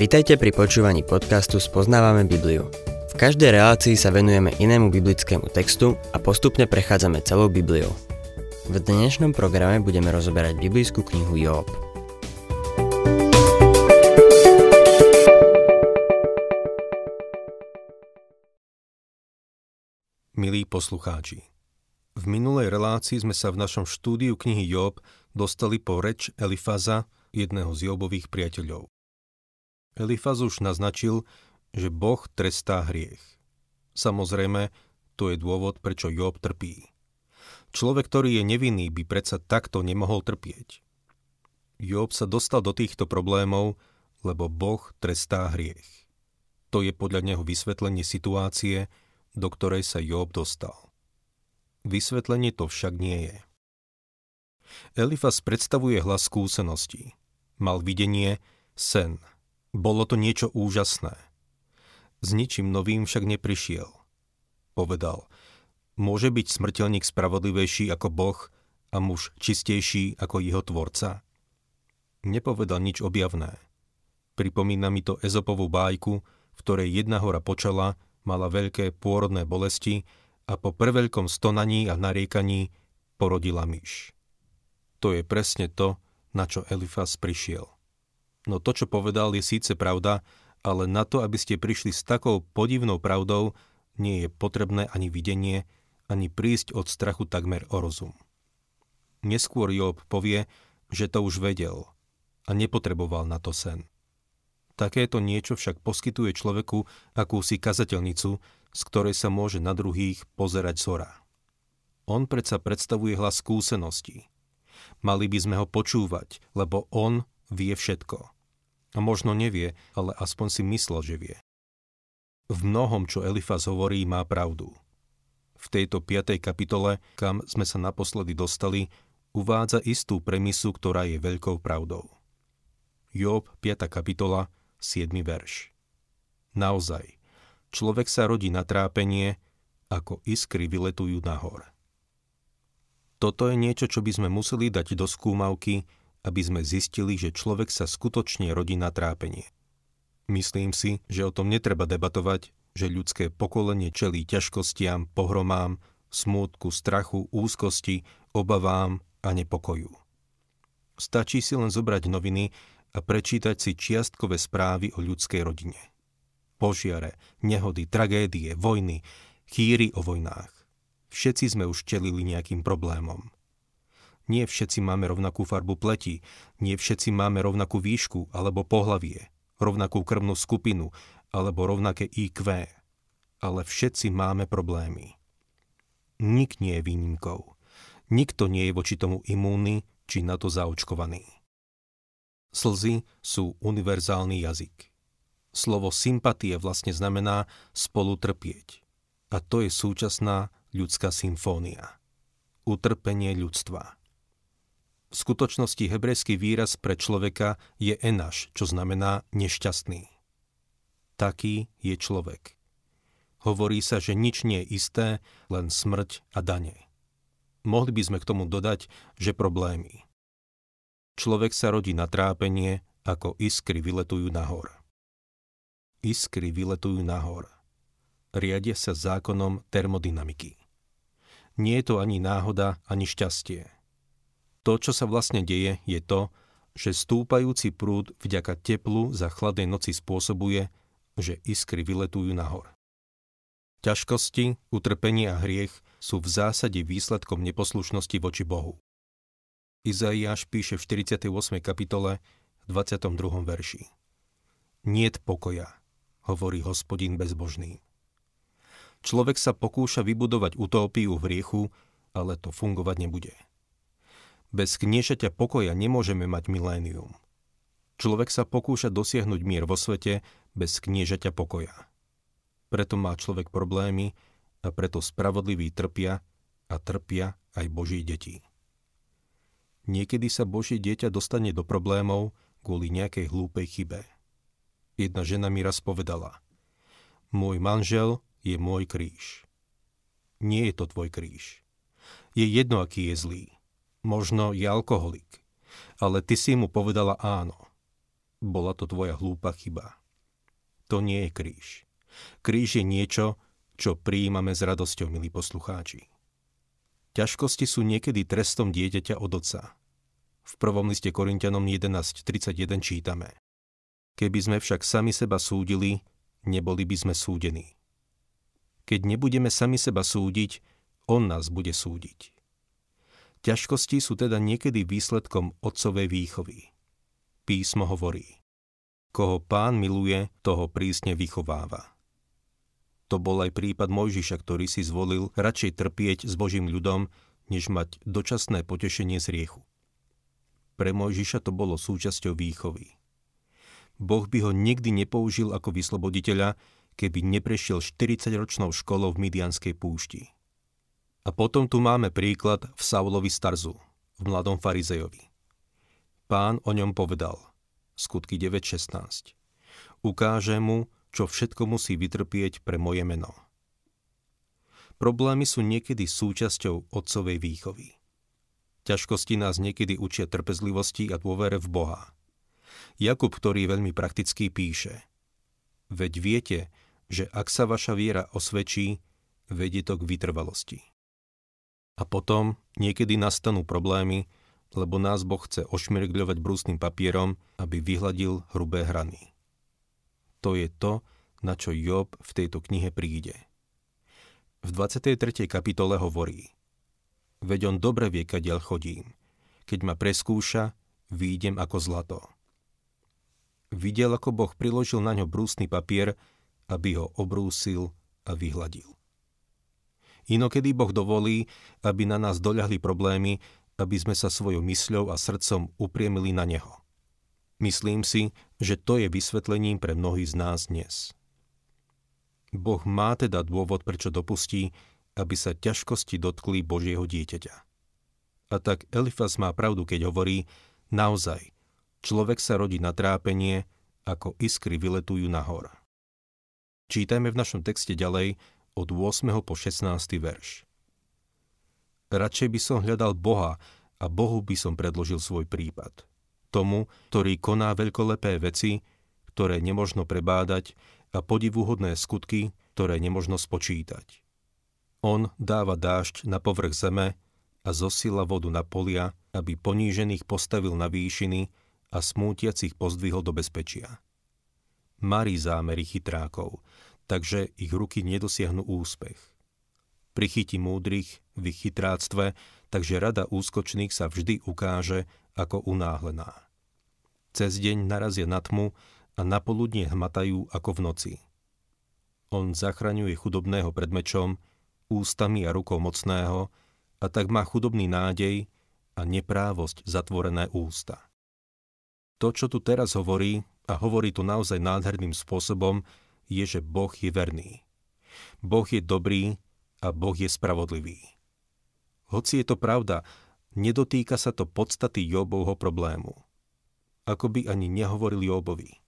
Vitajte pri počúvaní podcastu Spoznávame Bibliu. V každej relácii sa venujeme inému biblickému textu a postupne prechádzame celou Bibliou. V dnešnom programe budeme rozoberať biblickú knihu Job. Milí poslucháči, v minulej relácii sme sa v našom štúdiu knihy Job dostali po reč Elifaza, jedného z Jobových priateľov. Elifaz už naznačil, že Boh trestá hriech. Samozrejme, to je dôvod, prečo Job trpí. Človek, ktorý je nevinný, by predsa takto nemohol trpieť. Job sa dostal do týchto problémov, lebo Boh trestá hriech. To je podľa neho vysvetlenie situácie, do ktorej sa Job dostal. Vysvetlenie to však nie je. Elifas predstavuje hlas skúseností. Mal videnie, sen. Bolo to niečo úžasné. S ničím novým však neprišiel. Povedal, môže byť smrteľník spravodlivejší ako Boh a muž čistejší ako jeho tvorca? Nepovedal nič objavné. Pripomína mi to Ezopovú bájku, v ktorej jedna hora počala, mala veľké pôrodné bolesti a po preveľkom stonaní a nariekaní porodila myš. To je presne to, na čo Elifas prišiel. No to, čo povedal, je síce pravda, ale na to, aby ste prišli s takou podivnou pravdou, nie je potrebné ani videnie, ani prísť od strachu takmer o rozum. Neskôr Job povie, že to už vedel a nepotreboval na to sen. Takéto niečo však poskytuje človeku akúsi kazateľnicu, z ktorej sa môže na druhých pozerať zora. On predsa predstavuje hlas skúseností. Mali by sme ho počúvať, lebo on vie všetko. A možno nevie, ale aspoň si myslel, že vie. V mnohom, čo Elifaz hovorí, má pravdu. V tejto 5. kapitole, kam sme sa naposledy dostali, uvádza istú premisu, ktorá je veľkou pravdou. Job, 5. kapitola, 7. verš. Naozaj, Človek sa rodí na trápenie, ako iskry vyletujú nahor. Toto je niečo, čo by sme museli dať do skúmavky, aby sme zistili, že človek sa skutočne rodí na trápenie. Myslím si, že o tom netreba debatovať, že ľudské pokolenie čelí ťažkostiam, pohromám, smútku, strachu, úzkosti, obavám a nepokoju. Stačí si len zobrať noviny a prečítať si čiastkové správy o ľudskej rodine požiare, nehody, tragédie, vojny, chýry o vojnách. Všetci sme už čelili nejakým problémom. Nie všetci máme rovnakú farbu pleti, nie všetci máme rovnakú výšku alebo pohlavie, rovnakú krvnú skupinu alebo rovnaké IQ, ale všetci máme problémy. Nik nie je výnimkou. Nikto nie je voči tomu imúnny či na to zaočkovaný. Slzy sú univerzálny jazyk. Slovo sympatie vlastne znamená spolu trpieť. A to je súčasná ľudská symfónia. Utrpenie ľudstva. V skutočnosti hebrejský výraz pre človeka je enaš, čo znamená nešťastný. Taký je človek. Hovorí sa, že nič nie je isté, len smrť a dane. Mohli by sme k tomu dodať, že problémy. Človek sa rodí na trápenie, ako iskry vyletujú nahor. Iskry vyletujú nahor. Riadia sa zákonom termodynamiky. Nie je to ani náhoda, ani šťastie. To, čo sa vlastne deje, je to, že stúpajúci prúd vďaka teplu za chladnej noci spôsobuje, že iskry vyletujú nahor. Ťažkosti, utrpenie a hriech sú v zásade výsledkom neposlušnosti voči Bohu. Izaiáš píše v 48. kapitole 22. verši. Niet pokoja, hovorí hospodin bezbožný. Človek sa pokúša vybudovať utópiu v hriechu, ale to fungovať nebude. Bez kniešaťa pokoja nemôžeme mať milénium. Človek sa pokúša dosiahnuť mier vo svete bez kniežaťa pokoja. Preto má človek problémy a preto spravodliví trpia a trpia aj Boží deti. Niekedy sa Božie dieťa dostane do problémov kvôli nejakej hlúpej chybe. Jedna žena mi raz povedala, môj manžel je môj kríž. Nie je to tvoj kríž. Je jedno, aký je zlý. Možno je alkoholik. Ale ty si mu povedala áno. bola to tvoja hlúpa chyba. To nie je kríž. Kríž je niečo, čo prijímame s radosťou, milí poslucháči. Ťažkosti sú niekedy trestom dieťaťa od oca. V prvom liste Korintianom 11.31 čítame Keby sme však sami seba súdili, neboli by sme súdení. Keď nebudeme sami seba súdiť, on nás bude súdiť. Ťažkosti sú teda niekedy výsledkom otcovej výchovy. Písmo hovorí, koho pán miluje, toho prísne vychováva. To bol aj prípad Mojžiša, ktorý si zvolil radšej trpieť s Božím ľudom, než mať dočasné potešenie z riechu. Pre Mojžiša to bolo súčasťou výchovy. Boh by ho nikdy nepoužil ako vysloboditeľa, keby neprešiel 40-ročnou školou v Midianskej púšti. A potom tu máme príklad v Saulovi Starzu, v mladom farizejovi. Pán o ňom povedal, skutky 9.16. Ukáže mu, čo všetko musí vytrpieť pre moje meno. Problémy sú niekedy súčasťou otcovej výchovy. Ťažkosti nás niekedy učia trpezlivosti a dôvere v Boha. Jakub, ktorý veľmi prakticky píše Veď viete, že ak sa vaša viera osvedčí, vedie to k vytrvalosti. A potom niekedy nastanú problémy, lebo nás Boh chce ošmirgľovať brúsnym papierom, aby vyhladil hrubé hrany. To je to, na čo Job v tejto knihe príde. V 23. kapitole hovorí Veď on dobre vie, kadiaľ chodím. Keď ma preskúša, výjdem ako zlato. Videl, ako Boh priložil na ňo brúsny papier, aby ho obrúsil a vyhladil. Inokedy Boh dovolí, aby na nás doľahli problémy, aby sme sa svojou mysľou a srdcom upriemili na Neho. Myslím si, že to je vysvetlením pre mnohých z nás dnes. Boh má teda dôvod, prečo dopustí, aby sa ťažkosti dotkli Božieho dieťaťa. A tak Elifas má pravdu, keď hovorí, naozaj, človek sa rodí na trápenie, ako iskry vyletujú nahor. Čítajme v našom texte ďalej od 8. po 16. verš. Radšej by som hľadal Boha a Bohu by som predložil svoj prípad. Tomu, ktorý koná veľkolepé veci, ktoré nemožno prebádať a podivuhodné skutky, ktoré nemožno spočítať. On dáva dážď na povrch zeme a zosila vodu na polia, aby ponížených postavil na výšiny a smútiacich pozdvihol do bezpečia. Marí zámery chytrákov, takže ich ruky nedosiahnu úspech. Prichytí múdrych v ich chytráctve, takže rada úskočných sa vždy ukáže ako unáhlená. Cez deň narazia na tmu a napoludne hmatajú ako v noci. On zachraňuje chudobného pred mečom, ústami a rukou mocného, a tak má chudobný nádej a neprávosť zatvorené ústa. To, čo tu teraz hovorí, a hovorí tu naozaj nádherným spôsobom, je, že Boh je verný. Boh je dobrý a Boh je spravodlivý. Hoci je to pravda, nedotýka sa to podstaty Jobovho problému. Ako by ani nehovoril Jobovi.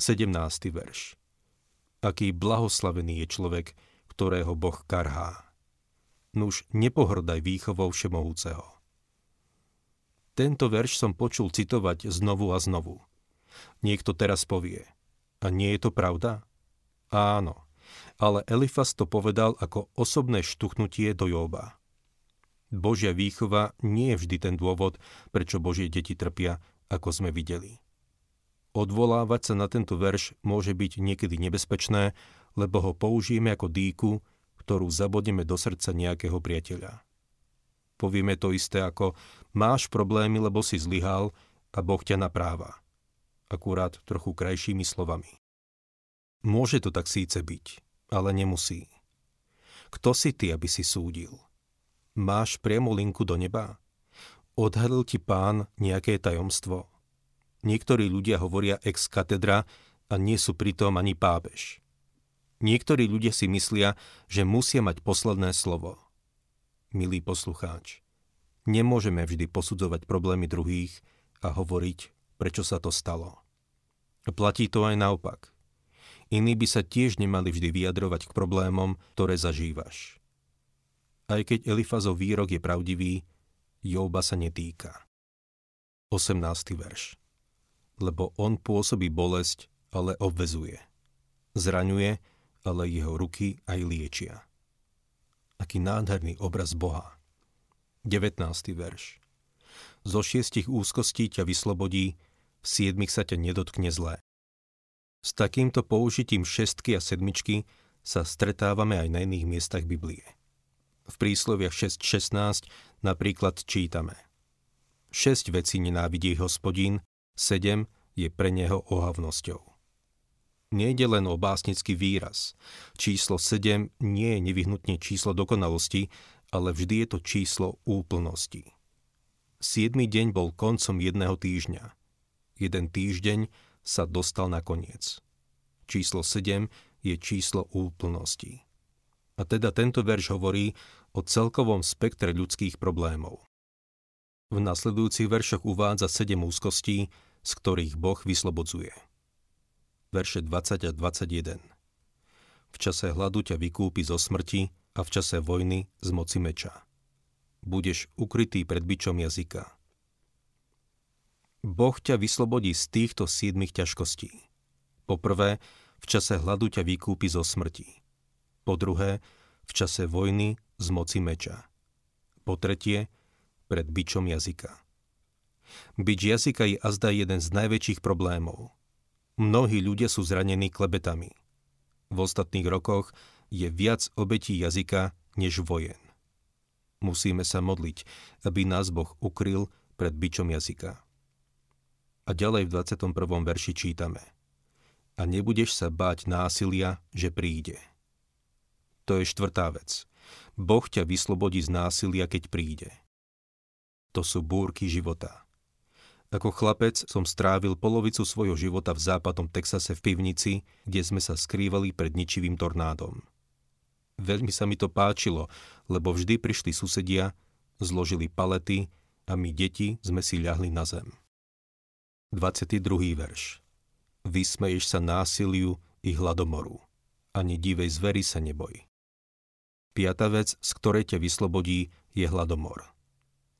17. verš. Aký blahoslavený je človek, ktorého Boh karhá. Nuž nepohrdaj výchovou všemohúceho. Tento verš som počul citovať znovu a znovu. Niekto teraz povie. A nie je to pravda? Áno. Ale Elifas to povedal ako osobné štuchnutie do Joba. Božia výchova nie je vždy ten dôvod, prečo Božie deti trpia, ako sme videli. Odvolávať sa na tento verš môže byť niekedy nebezpečné, lebo ho použijeme ako dýku, ktorú zabodneme do srdca nejakého priateľa. Povieme to isté ako máš problémy, lebo si zlyhal a Boh ťa napráva. Akurát trochu krajšími slovami. Môže to tak síce byť, ale nemusí. Kto si ty, aby si súdil? Máš priamu linku do neba? Odhalil ti pán nejaké tajomstvo? Niektorí ľudia hovoria ex katedra a nie sú pritom ani pápež. Niektorí ľudia si myslia, že musia mať posledné slovo. Milý poslucháč, nemôžeme vždy posudzovať problémy druhých a hovoriť, prečo sa to stalo. Platí to aj naopak. Iní by sa tiež nemali vždy vyjadrovať k problémom, ktoré zažívaš. Aj keď Elifazov výrok je pravdivý, Joba sa netýka. 18. verš lebo on pôsobí bolesť, ale obvezuje. Zraňuje, ale jeho ruky aj liečia. Aký nádherný obraz Boha. 19. verš. Zo šiestich úzkostí ťa vyslobodí, v siedmich sa ťa nedotkne zlé. S takýmto použitím šestky a sedmičky sa stretávame aj na iných miestach Biblie. V prísloviach 6.16 napríklad čítame Šesť vecí nenávidí hospodín, sedem je pre neho ohavnosťou. Nejde len o básnický výraz. Číslo 7 nie je nevyhnutne číslo dokonalosti, ale vždy je to číslo úplnosti. Siedmy deň bol koncom jedného týždňa. Jeden týždeň sa dostal na koniec. Číslo 7 je číslo úplnosti. A teda tento verš hovorí o celkovom spektre ľudských problémov. V nasledujúcich veršoch uvádza sedem úzkostí, z ktorých Boh vyslobodzuje verše 20 a 21. V čase hladu ťa vykúpi zo smrti a v čase vojny z moci meča. Budeš ukrytý pred bičom jazyka. Boh ťa vyslobodí z týchto siedmých ťažkostí. Po prvé, v čase hladu ťa vykúpi zo smrti. Po druhé, v čase vojny z moci meča. Po tretie, pred bičom jazyka. Bič jazyka je azda jeden z najväčších problémov – Mnohí ľudia sú zranení klebetami. V ostatných rokoch je viac obetí jazyka než vojen. Musíme sa modliť, aby nás Boh ukryl pred bičom jazyka. A ďalej v 21. verši čítame. A nebudeš sa báť násilia, že príde. To je štvrtá vec. Boh ťa vyslobodí z násilia, keď príde. To sú búrky života. Ako chlapec som strávil polovicu svojho života v západnom Texase v pivnici, kde sme sa skrývali pred ničivým tornádom. Veľmi sa mi to páčilo, lebo vždy prišli susedia, zložili palety a my deti sme si ľahli na zem. 22. verš Vysmeješ sa násiliu i hladomoru. Ani divej zvery sa neboj. Piata vec, z ktorej ťa vyslobodí, je hladomor.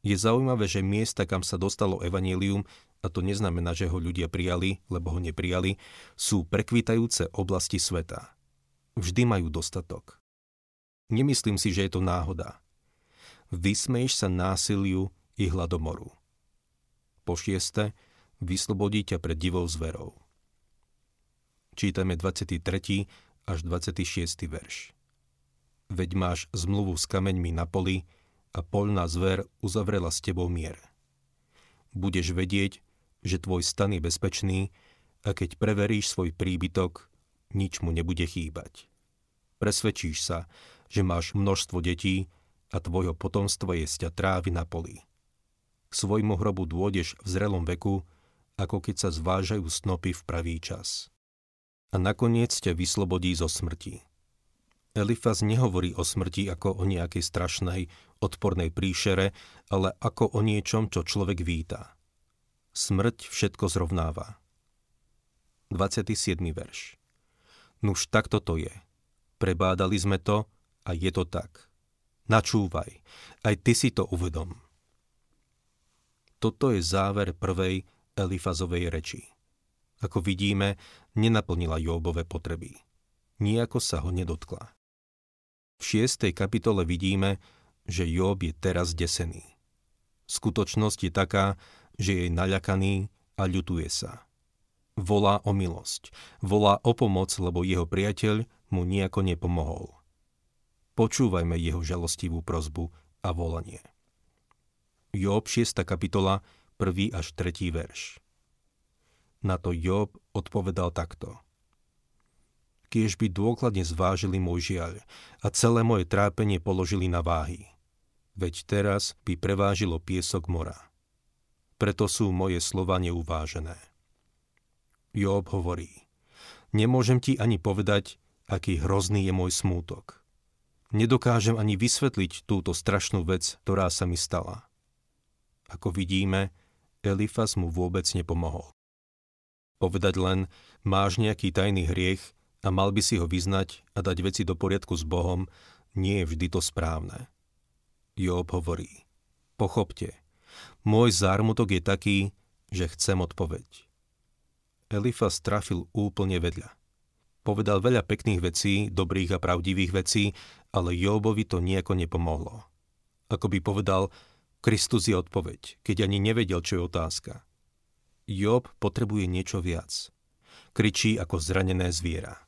Je zaujímavé, že miesta, kam sa dostalo evanílium, a to neznamená, že ho ľudia prijali, lebo ho neprijali, sú prekvitajúce oblasti sveta. Vždy majú dostatok. Nemyslím si, že je to náhoda. Vysmeješ sa násiliu i hladomoru. Po šieste, vyslobodí ťa pred divou zverou. Čítame 23. až 26. verš. Veď máš zmluvu s kameňmi na poli, a poľná zver uzavrela s tebou mier. Budeš vedieť, že tvoj stan je bezpečný a keď preveríš svoj príbytok, nič mu nebude chýbať. Presvedčíš sa, že máš množstvo detí a tvojho potomstvo je sťa trávy na poli. K svojmu hrobu dôjdeš v zrelom veku, ako keď sa zvážajú snopy v pravý čas. A nakoniec ťa vyslobodí zo smrti. Elifaz nehovorí o smrti ako o nejakej strašnej, odpornej príšere, ale ako o niečom, čo človek víta. Smrť všetko zrovnáva. 27. verš Nuž takto to je. Prebádali sme to a je to tak. Načúvaj, aj ty si to uvedom. Toto je záver prvej Elifazovej reči. Ako vidíme, nenaplnila Jóbove potreby. Nijako sa ho nedotkla. V 6. kapitole vidíme, že Job je teraz desený. Skutočnosť je taká, že je naľakaný a ľutuje sa. Volá o milosť, volá o pomoc, lebo jeho priateľ mu nejako nepomohol. Počúvajme jeho žalostivú prozbu a volanie. Job 6. kapitola, 1. až 3. verš. Na to Job odpovedal takto – kiež by dôkladne zvážili môj žiaľ a celé moje trápenie položili na váhy. Veď teraz by prevážilo piesok mora. Preto sú moje slova neuvážené. Job hovorí, nemôžem ti ani povedať, aký hrozný je môj smútok. Nedokážem ani vysvetliť túto strašnú vec, ktorá sa mi stala. Ako vidíme, Elifas mu vôbec nepomohol. Povedať len, máš nejaký tajný hriech a mal by si ho vyznať a dať veci do poriadku s Bohom, nie je vždy to správne. Job hovorí, pochopte, môj zármutok je taký, že chcem odpoveď. Elifa strafil úplne vedľa. Povedal veľa pekných vecí, dobrých a pravdivých vecí, ale Jobovi to nejako nepomohlo. Ako by povedal, Kristus je odpoveď, keď ani nevedel, čo je otázka. Job potrebuje niečo viac. Kričí ako zranené zviera.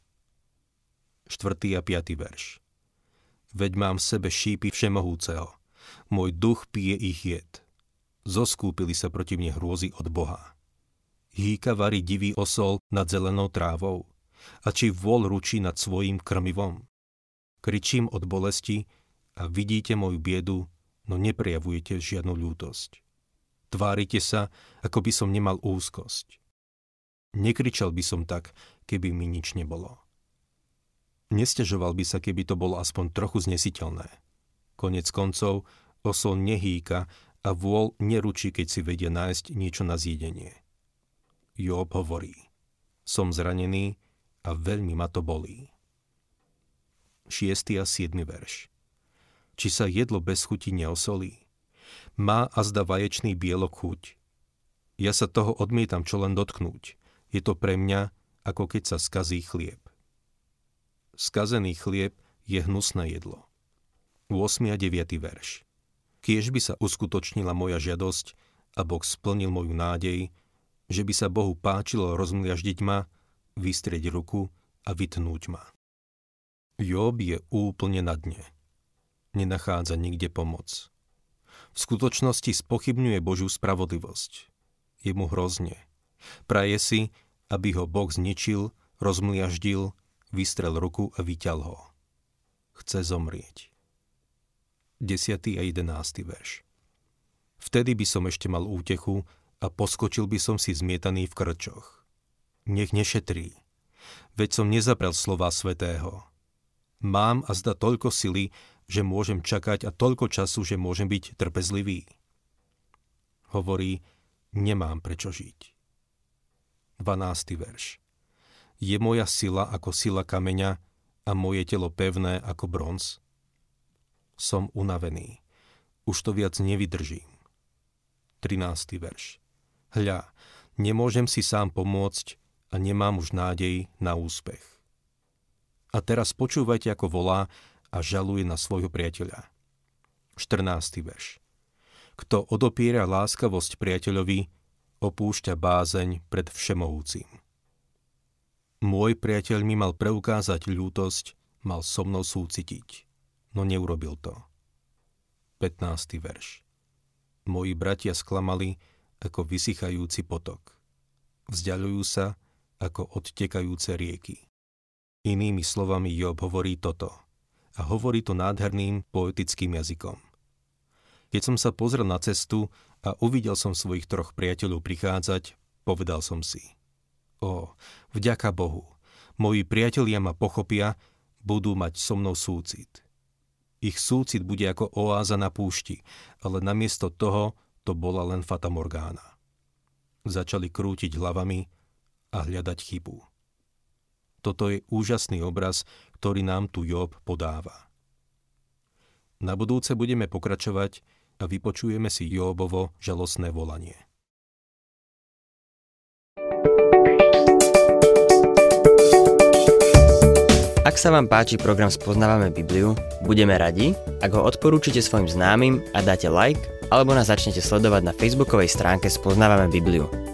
4. a 5. verš. Veď mám v sebe šípy všemohúceho. Môj duch pije ich jed. Zoskúpili sa proti mne hrôzy od Boha. Hýka varí divý osol nad zelenou trávou a či vol ručí nad svojim krmivom. Kričím od bolesti a vidíte moju biedu, no neprejavujete žiadnu ľútosť. Tvárite sa, ako by som nemal úzkosť. Nekričal by som tak, keby mi nič nebolo. Nestežoval by sa, keby to bolo aspoň trochu znesiteľné. Konec koncov, osol nehýka a vôľ neručí, keď si vedia nájsť niečo na zjedenie. Job hovorí, som zranený a veľmi ma to bolí. 6. a 7. verš. Či sa jedlo bez chuti neosolí? Má a zda vaječný bielok chuť. Ja sa toho odmietam čo len dotknúť. Je to pre mňa, ako keď sa skazí chlieb. Skazený chlieb je hnusné jedlo. 8. a 9. verš. Kiež by sa uskutočnila moja žiadosť a Boh splnil moju nádej, že by sa Bohu páčilo rozmliaždiť ma, vystrieť ruku a vytnúť ma. Job je úplne na dne. Nenachádza nikde pomoc. V skutočnosti spochybňuje Božiu spravodlivosť. Je mu hrozne. Praje si, aby ho Boh zničil, rozmliaždil, vystrel ruku a vyťal ho. Chce zomrieť. 10. a 11. verš. Vtedy by som ešte mal útechu, a poskočil by som si zmietaný v krčoch. Nech nešetrí, veď som nezaprel slova svetého. Mám a zda toľko sily, že môžem čakať a toľko času, že môžem byť trpezlivý. Hovorí, nemám prečo žiť. 12. verš. Je moja sila ako sila kameňa a moje telo pevné ako bronz? Som unavený. Už to viac nevydržím. 13. verš. Hľa, nemôžem si sám pomôcť a nemám už nádej na úspech. A teraz počúvajte, ako volá a žaluje na svojho priateľa. 14. verš. Kto odopiera láskavosť priateľovi, opúšťa bázeň pred všemohúcim. Môj priateľ mi mal preukázať ľútosť, mal so mnou súcitiť, no neurobil to. 15. verš. Moji bratia sklamali, ako vysychajúci potok. Vzdialujú sa ako odtekajúce rieky. Inými slovami Job hovorí toto. A hovorí to nádherným poetickým jazykom. Keď som sa pozrel na cestu a uvidel som svojich troch priateľov prichádzať, povedal som si. O, vďaka Bohu, moji priatelia ma pochopia, budú mať so mnou súcit. Ich súcit bude ako oáza na púšti, ale namiesto toho to bola len Fata Morgána. Začali krútiť hlavami a hľadať chybu. Toto je úžasný obraz, ktorý nám tu Job podáva. Na budúce budeme pokračovať a vypočujeme si Jobovo žalostné volanie. Ak sa vám páči program Spoznávame Bibliu, budeme radi, ak ho odporúčite svojim známym a dáte like alebo nás začnete sledovať na facebookovej stránke Spoznávame Bibliu.